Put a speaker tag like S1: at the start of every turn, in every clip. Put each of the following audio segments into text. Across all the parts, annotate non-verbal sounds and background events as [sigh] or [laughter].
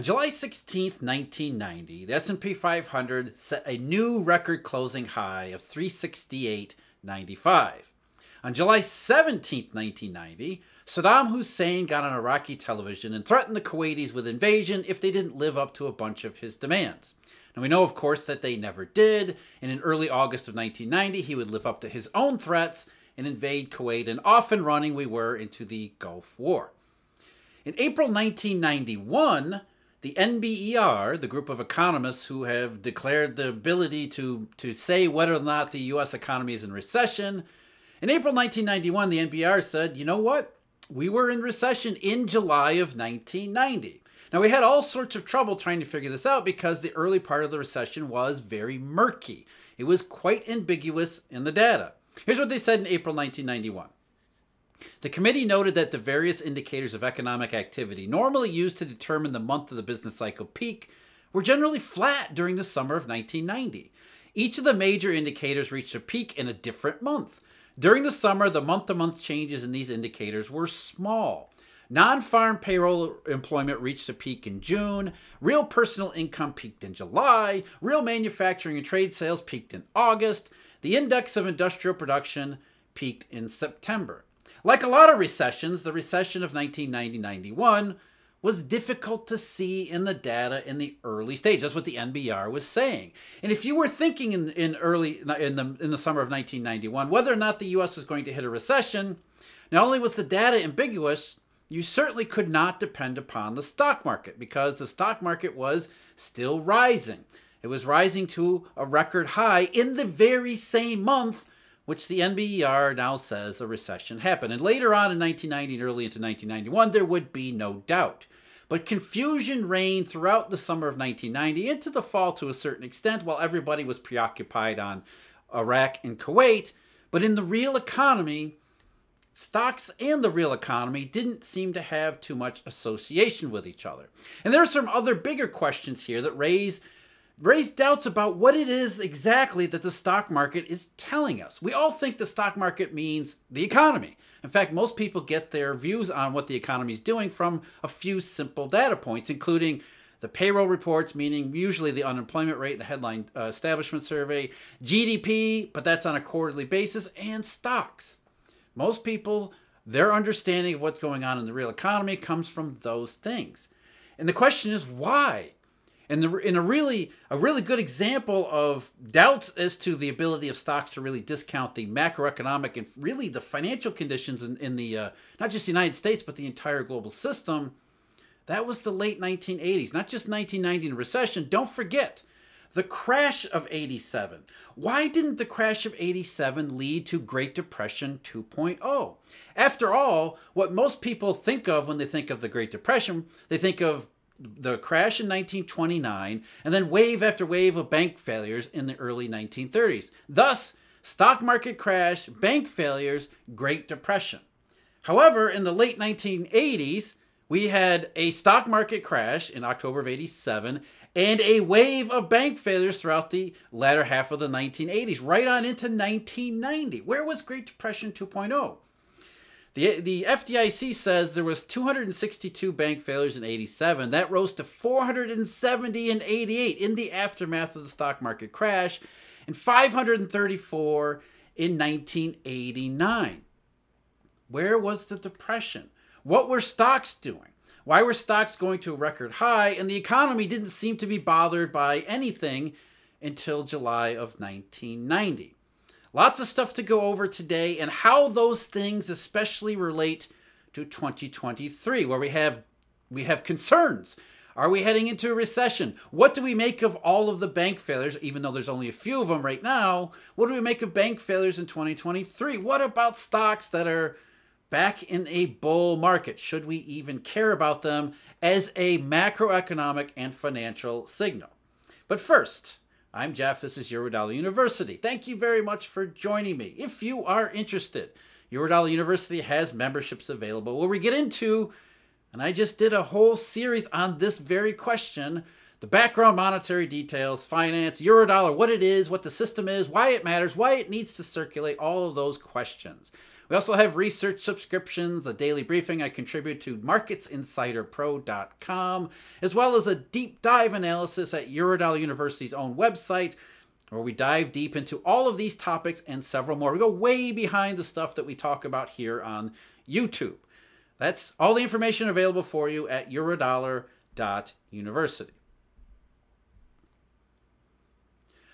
S1: On July 16, 1990, the S&P 500 set a new record closing high of 368.95. On July 17, 1990, Saddam Hussein got on Iraqi television and threatened the Kuwaitis with invasion if they didn't live up to a bunch of his demands. Now, we know, of course, that they never did, and in early August of 1990, he would live up to his own threats and invade Kuwait, and off and running we were into the Gulf War. In April 1991, the NBER, the group of economists who have declared the ability to, to say whether or not the US economy is in recession, in April 1991, the NBER said, you know what? We were in recession in July of 1990. Now, we had all sorts of trouble trying to figure this out because the early part of the recession was very murky. It was quite ambiguous in the data. Here's what they said in April 1991. The committee noted that the various indicators of economic activity normally used to determine the month of the business cycle peak were generally flat during the summer of 1990. Each of the major indicators reached a peak in a different month. During the summer, the month to month changes in these indicators were small. Non farm payroll employment reached a peak in June. Real personal income peaked in July. Real manufacturing and trade sales peaked in August. The index of industrial production peaked in September. Like a lot of recessions, the recession of 1990 91 was difficult to see in the data in the early stage. That's what the NBER was saying. And if you were thinking in, in early in the in the summer of 1991 whether or not the US was going to hit a recession, not only was the data ambiguous, you certainly could not depend upon the stock market because the stock market was still rising. It was rising to a record high in the very same month which the NBER now says a recession happened. And later on in 1990 and early into 1991, there would be no doubt. But confusion reigned throughout the summer of 1990 into the fall to a certain extent while everybody was preoccupied on Iraq and Kuwait. But in the real economy, stocks and the real economy didn't seem to have too much association with each other. And there are some other bigger questions here that raise raise doubts about what it is exactly that the stock market is telling us. We all think the stock market means the economy. In fact, most people get their views on what the economy is doing from a few simple data points, including the payroll reports, meaning usually the unemployment rate, the headline uh, establishment survey, GDP, but that's on a quarterly basis, and stocks. Most people, their understanding of what's going on in the real economy comes from those things. And the question is why? And the, in a really a really good example of doubts as to the ability of stocks to really discount the macroeconomic and really the financial conditions in, in the uh, not just the United States but the entire global system, that was the late 1980s, not just 1990 and recession. Don't forget the crash of 87. Why didn't the crash of 87 lead to Great Depression 2.0? After all, what most people think of when they think of the Great Depression, they think of the crash in 1929, and then wave after wave of bank failures in the early 1930s. Thus, stock market crash, bank failures, Great Depression. However, in the late 1980s, we had a stock market crash in October of 87 and a wave of bank failures throughout the latter half of the 1980s, right on into 1990. Where was Great Depression 2.0? The, the FDIC says there was 262 bank failures in 87. That rose to 470 in 88 in the aftermath of the stock market crash and 534 in 1989. Where was the depression? What were stocks doing? Why were stocks going to a record high and the economy didn't seem to be bothered by anything until July of 1990? Lots of stuff to go over today and how those things especially relate to 2023 where we have we have concerns. Are we heading into a recession? What do we make of all of the bank failures even though there's only a few of them right now? What do we make of bank failures in 2023? What about stocks that are back in a bull market? Should we even care about them as a macroeconomic and financial signal? But first, I'm Jeff. This is Eurodollar University. Thank you very much for joining me. If you are interested, Eurodollar University has memberships available where we get into, and I just did a whole series on this very question the background monetary details, finance, Eurodollar, what it is, what the system is, why it matters, why it needs to circulate, all of those questions. We also have research subscriptions, a daily briefing I contribute to marketsinsiderpro.com, as well as a deep dive analysis at Eurodollar University's own website, where we dive deep into all of these topics and several more. We go way behind the stuff that we talk about here on YouTube. That's all the information available for you at eurodollar.university.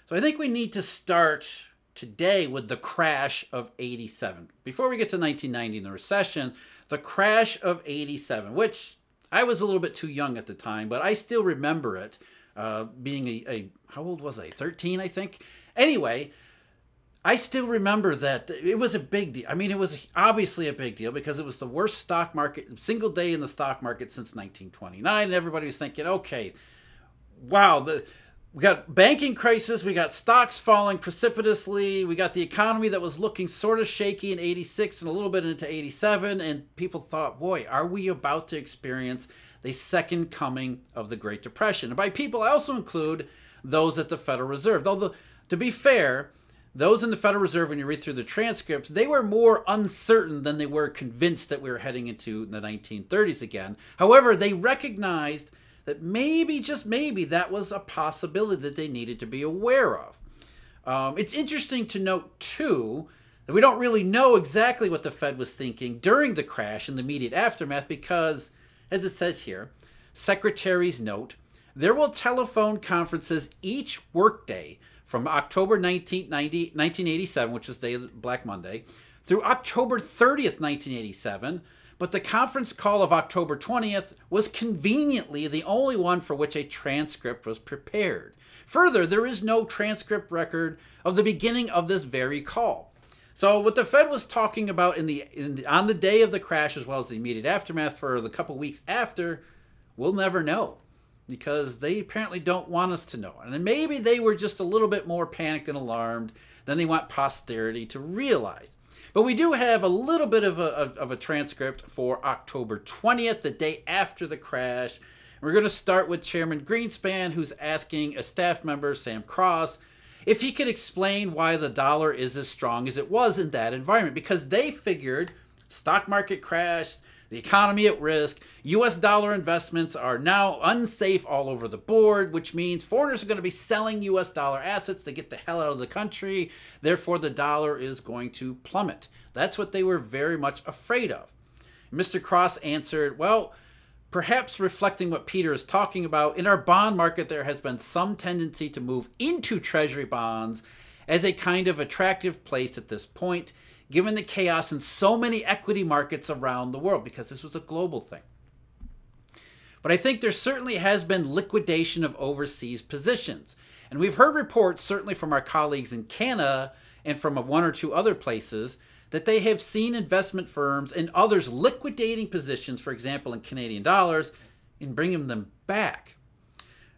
S1: So I think we need to start today with the crash of 87. Before we get to 1990 and the recession, the crash of 87, which I was a little bit too young at the time, but I still remember it uh, being a, a, how old was I? 13, I think. Anyway, I still remember that it was a big deal. I mean, it was obviously a big deal because it was the worst stock market, single day in the stock market since 1929. And everybody was thinking, okay, wow, the we got banking crisis, we got stocks falling precipitously, we got the economy that was looking sort of shaky in 86 and a little bit into 87 and people thought, "Boy, are we about to experience the second coming of the Great Depression?" And by people I also include those at the Federal Reserve. Though the, to be fair, those in the Federal Reserve, when you read through the transcripts, they were more uncertain than they were convinced that we were heading into the 1930s again. However, they recognized that maybe, just maybe, that was a possibility that they needed to be aware of. Um, it's interesting to note, too, that we don't really know exactly what the Fed was thinking during the crash and the immediate aftermath because, as it says here, secretaries note there will telephone conferences each workday from October 1990, 1987, which is day Black Monday, through October 30th, 1987, but the conference call of October 20th was conveniently the only one for which a transcript was prepared. Further, there is no transcript record of the beginning of this very call. So, what the Fed was talking about in the, in the, on the day of the crash, as well as the immediate aftermath for the couple weeks after, we'll never know because they apparently don't want us to know. And maybe they were just a little bit more panicked and alarmed than they want posterity to realize. But we do have a little bit of a, of a transcript for October 20th, the day after the crash. We're going to start with Chairman Greenspan, who's asking a staff member, Sam Cross, if he could explain why the dollar is as strong as it was in that environment. Because they figured stock market crash, the economy at risk. US dollar investments are now unsafe all over the board, which means foreigners are going to be selling US dollar assets to get the hell out of the country. Therefore, the dollar is going to plummet. That's what they were very much afraid of. Mr. Cross answered, Well, perhaps reflecting what Peter is talking about, in our bond market, there has been some tendency to move into treasury bonds as a kind of attractive place at this point given the chaos in so many equity markets around the world, because this was a global thing. But I think there certainly has been liquidation of overseas positions. And we've heard reports, certainly from our colleagues in Canada and from one or two other places, that they have seen investment firms and others liquidating positions, for example, in Canadian dollars, and bringing them back.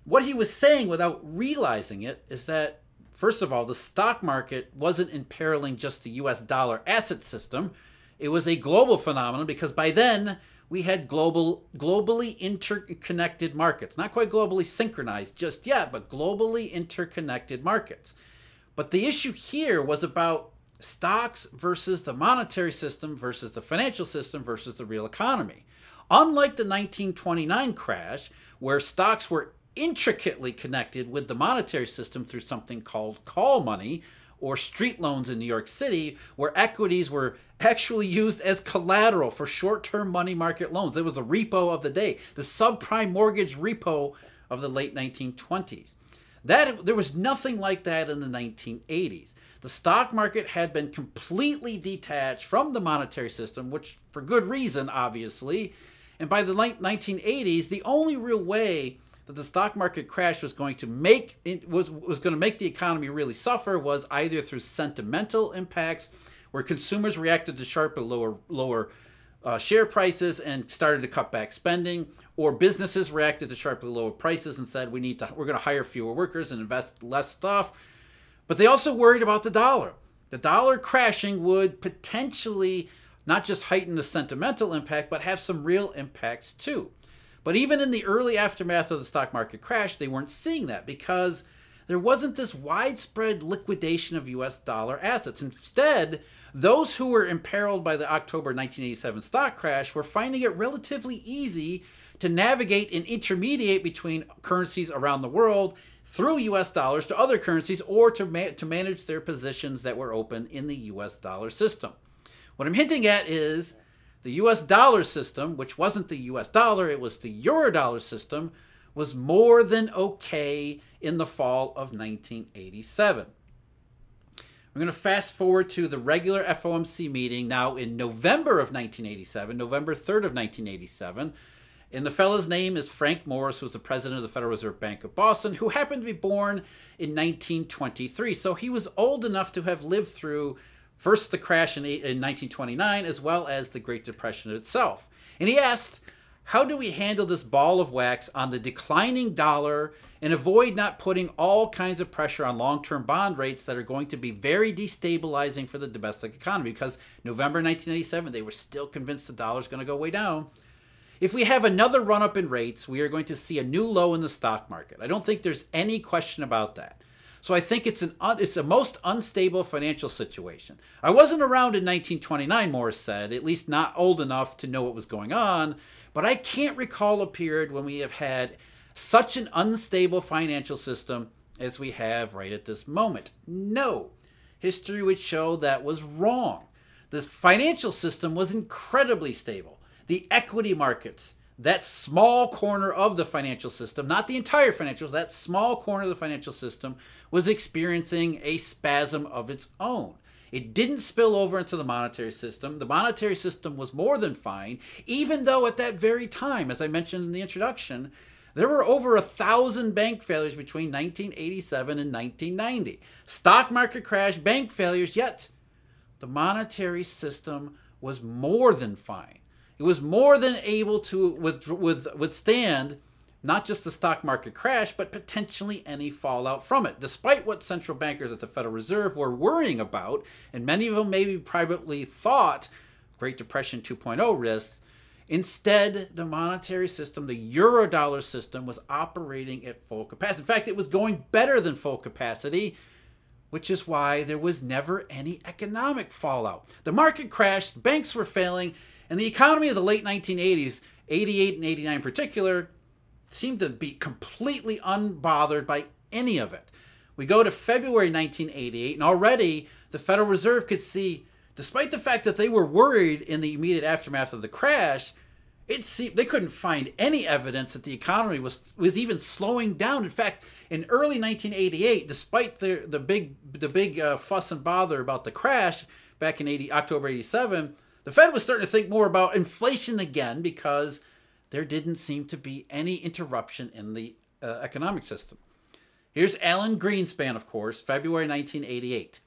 S1: What he was saying without realizing it is that First of all, the stock market wasn't imperiling just the US dollar asset system. It was a global phenomenon because by then we had global globally interconnected markets. Not quite globally synchronized just yet, but globally interconnected markets. But the issue here was about stocks versus the monetary system versus the financial system versus the real economy. Unlike the 1929 crash, where stocks were intricately connected with the monetary system through something called call money or street loans in New York City, where equities were [laughs] actually used as collateral for short term money market loans. It was the repo of the day, the subprime mortgage repo of the late 1920s. That, there was nothing like that in the 1980s. The stock market had been completely detached from the monetary system, which for good reason, obviously. And by the late 1980s, the only real way that the stock market crash was going to make was was going to make the economy really suffer was either through sentimental impacts where consumers reacted to sharply lower lower uh, share prices and started to cut back spending or businesses reacted to sharply lower prices and said we need to we're going to hire fewer workers and invest less stuff. But they also worried about the dollar. The dollar crashing would potentially not just heighten the sentimental impact but have some real impacts too but even in the early aftermath of the stock market crash, they weren't seeing that because there wasn't this widespread liquidation of US dollar assets. Instead, those who were imperiled by the October 1987 stock crash were finding it relatively easy to navigate and intermediate between currencies around the world through US dollars to other currencies or to, ma- to manage their positions that were open in the US dollar system. What I'm hinting at is the US dollar system, which wasn't the US dollar, it was the euro dollar system, was more than okay in the fall of 1987. We're going to fast forward to the regular FOMC meeting now in November of 1987, November 3rd of 1987. And the fellow's name is Frank Morris, who was the president of the Federal Reserve Bank of Boston, who happened to be born in 1923. So he was old enough to have lived through first the crash in, in 1929 as well as the Great Depression itself. And he asked, How do we handle this ball of wax on the declining dollar and avoid not putting all kinds of pressure on long term bond rates that are going to be very destabilizing for the domestic economy? Because November 1987, they were still convinced the dollar is going to go way down. If we have another run up in rates, we are going to see a new low in the stock market. I don't think there's any question about that. So I think it's an it's a most unstable financial situation. I wasn't around in 1929, Morris said, at least not old enough to know what was going on, but I can't recall a period when we have had such an unstable financial system as we have right at this moment. No. History would show that was wrong. The financial system was incredibly stable the equity markets, that small corner of the financial system, not the entire financial, that small corner of the financial system was experiencing a spasm of its own. It didn't spill over into the monetary system. The monetary system was more than fine, even though at that very time, as I mentioned in the introduction, there were over a thousand bank failures between 1987 and 1990. Stock market crash, bank failures, yet the monetary system was more than fine. It was more than able to with, with, withstand not just the stock market crash, but potentially any fallout from it, despite what central bankers at the Federal Reserve were worrying about, and many of them maybe privately thought Great Depression 2.0 risks. Instead, the monetary system, the eurodollar system, was operating at full capacity. In fact, it was going better than full capacity, which is why there was never any economic fallout. The market crashed, banks were failing, and the economy of the late 1980s, 88 and 89 in particular, seemed to be completely unbothered by any of it. We go to February 1988, and already the Federal Reserve could see, despite the fact that they were worried in the immediate aftermath of the crash, it seemed they couldn't find any evidence that the economy was was even slowing down. In fact, in early 1988, despite the the big the big uh, fuss and bother about the crash back in 80, October 87, the Fed was starting to think more about inflation again because there didn't seem to be any interruption in the uh, economic system. Here's Alan Greenspan, of course, February 1988.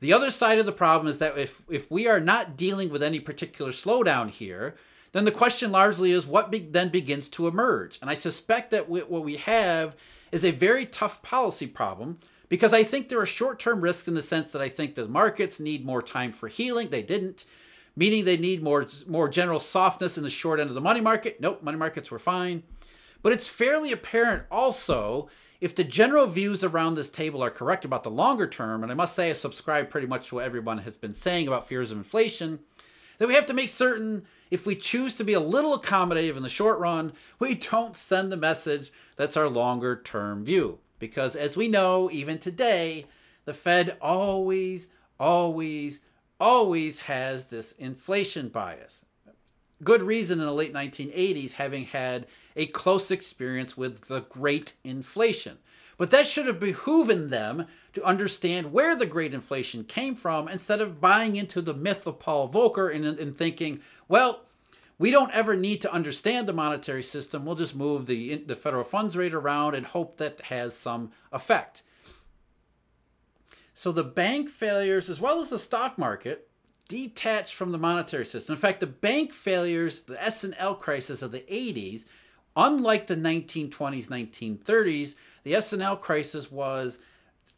S1: The other side of the problem is that if, if we are not dealing with any particular slowdown here, then the question largely is what be- then begins to emerge. And I suspect that we, what we have is a very tough policy problem because I think there are short term risks in the sense that I think the markets need more time for healing. They didn't meaning they need more more general softness in the short end of the money market. Nope, money markets were fine. But it's fairly apparent also if the general views around this table are correct about the longer term, and I must say I subscribe pretty much to what everyone has been saying about fears of inflation, that we have to make certain if we choose to be a little accommodative in the short run, we don't send the message that's our longer term view. Because as we know, even today, the Fed always, always, always has this inflation bias. Good reason in the late 1980s having had a close experience with the great inflation. But that should have behooven them to understand where the great inflation came from instead of buying into the myth of Paul Volcker and, and thinking, well, we don't ever need to understand the monetary system. We'll just move the, the federal funds rate around and hope that has some effect. So the bank failures, as well as the stock market, detached from the monetary system. In fact, the bank failures, the S&L crisis of the 80s, unlike the 1920s, 1930s, the S&L crisis was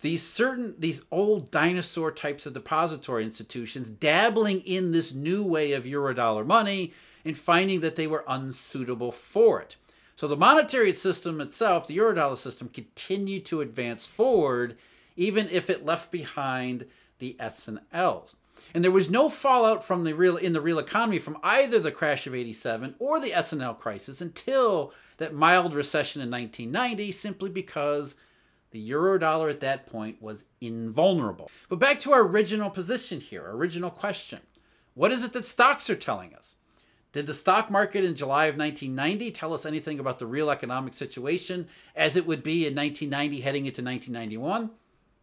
S1: these certain these old dinosaur types of depository institutions dabbling in this new way of eurodollar money and finding that they were unsuitable for it. So the monetary system itself, the eurodollar system, continued to advance forward even if it left behind the S and Ls. And there was no fallout from the real in the real economy from either the crash of 87 or the S&L crisis until that mild recession in 1990 simply because the euro dollar at that point was invulnerable. But back to our original position here, original question. What is it that stocks are telling us? Did the stock market in July of 1990 tell us anything about the real economic situation as it would be in 1990 heading into 1991?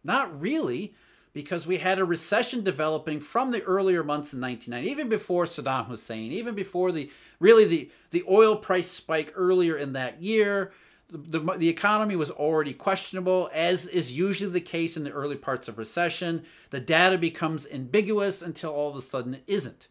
S1: Not really, because we had a recession developing from the earlier months in 1990, even before Saddam Hussein, even before the really the, the oil price spike earlier in that year. The, the, the economy was already questionable, as is usually the case in the early parts of recession. The data becomes ambiguous until all of a sudden it isn't.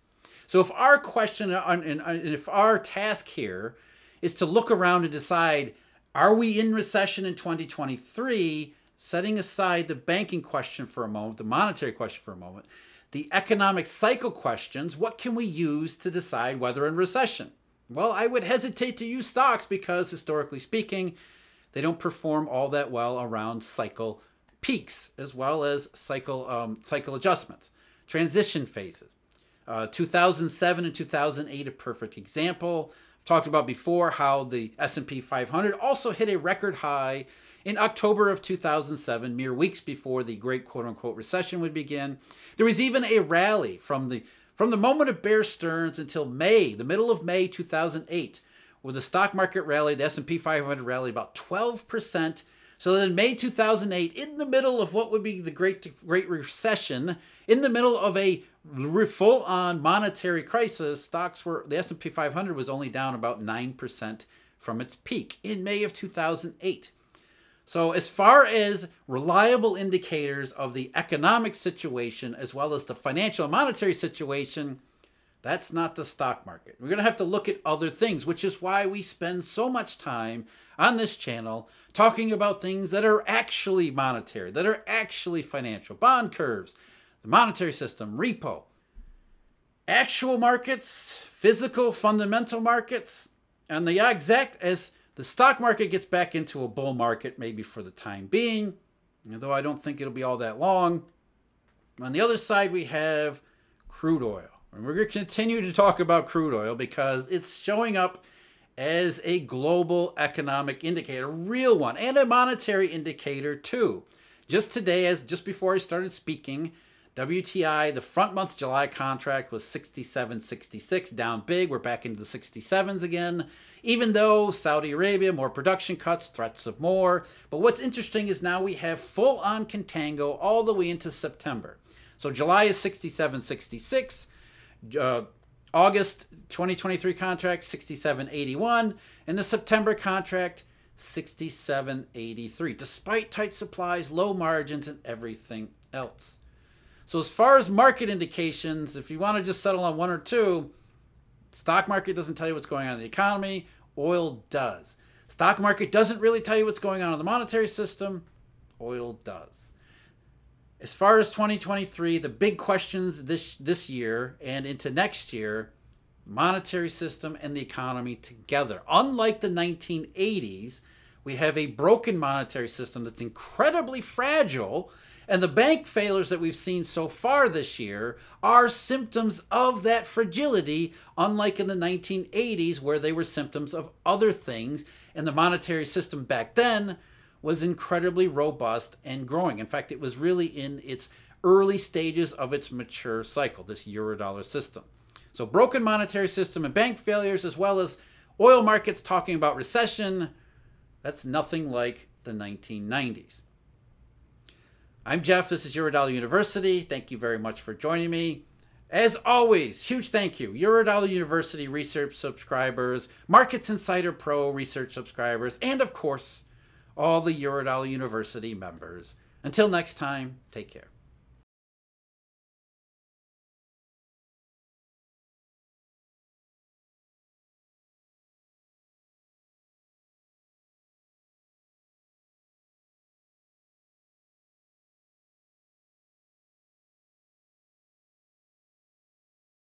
S1: So if our question uh, and if our task here is to look around and decide, are we in recession in 2023? Setting aside the banking question for a moment, the monetary question for a moment, the economic cycle questions, what can we use to decide whether in recession? Well, I would hesitate to use stocks because historically speaking, they don't perform all that well around cycle peaks as well as cycle um, cycle adjustments, transition phases. Uh, 2007 and 2008 a perfect example. I've talked about before how the S&P 500 also hit a record high in October of 2007, mere weeks before the great quote unquote recession would begin. There was even a rally from the from the moment of Bear Stearns until May, the middle of May 2008, where the stock market rallied, the S&P 500 rallied about 12%. So that in May 2008, in the middle of what would be the Great Great Recession, in the middle of a full on monetary crisis, stocks were the S&P 500 was only down about 9% from its peak in May of 2008. So as far as reliable indicators of the economic situation as well as the financial and monetary situation, that's not the stock market. We're going to have to look at other things, which is why we spend so much time on this channel talking about things that are actually monetary, that are actually financial, bond curves, the monetary system, repo. Actual markets, physical fundamental markets, and the exact as the stock market gets back into a bull market, maybe for the time being, although I don't think it'll be all that long. On the other side, we have crude oil. And we're going to continue to talk about crude oil because it's showing up as a global economic indicator, a real one, and a monetary indicator too. Just today, as just before I started speaking, WTI, the front month July contract was 67.66, down big. We're back into the 67s again, even though Saudi Arabia, more production cuts, threats of more. But what's interesting is now we have full on contango all the way into September. So July is 67.66. Uh, August 2023 contract 67.81 and the September contract 67.83 despite tight supplies, low margins and everything else. So as far as market indications, if you want to just settle on one or two, stock market doesn't tell you what's going on in the economy, oil does. Stock market doesn't really tell you what's going on in the monetary system, oil does. As far as 2023, the big questions this this year and into next year, monetary system and the economy together. Unlike the 1980s, we have a broken monetary system that's incredibly fragile and the bank failures that we've seen so far this year are symptoms of that fragility, unlike in the 1980s, where they were symptoms of other things. And the monetary system back then was incredibly robust and growing. In fact, it was really in its early stages of its mature cycle, this eurodollar system. So, broken monetary system and bank failures, as well as oil markets talking about recession, that's nothing like the 1990s. I'm Jeff. This is Eurodollar University. Thank you very much for joining me. As always, huge thank you. Eurodollar University research subscribers, Markets Insider Pro research subscribers, and of course, all the Eurodollar University members. Until next time, take care.